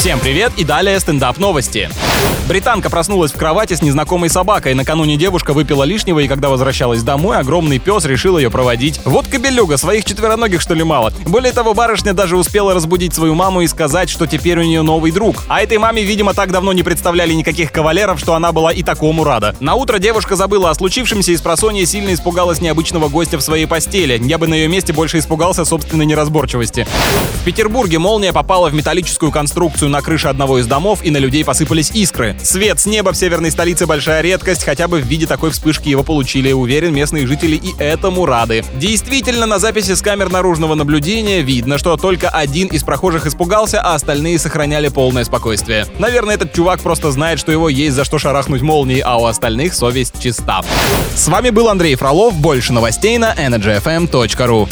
Всем привет и далее стендап новости. Британка проснулась в кровати с незнакомой собакой. Накануне девушка выпила лишнего, и когда возвращалась домой, огромный пес решил ее проводить. Вот кобелюга, своих четвероногих что ли мало. Более того, барышня даже успела разбудить свою маму и сказать, что теперь у нее новый друг. А этой маме, видимо, так давно не представляли никаких кавалеров, что она была и такому рада. На утро девушка забыла о случившемся и с просонья сильно испугалась необычного гостя в своей постели. Я бы на ее месте больше испугался собственной неразборчивости. В Петербурге молния попала в металлическую конструкцию на крыше одного из домов, и на людей посыпались искры. Свет с неба в северной столице большая редкость, хотя бы в виде такой вспышки его получили, уверен, местные жители и этому рады. Действительно, на записи с камер наружного наблюдения видно, что только один из прохожих испугался, а остальные сохраняли полное спокойствие. Наверное, этот чувак просто знает, что его есть за что шарахнуть молнией, а у остальных совесть чиста. С вами был Андрей Фролов, больше новостей на energyfm.ru.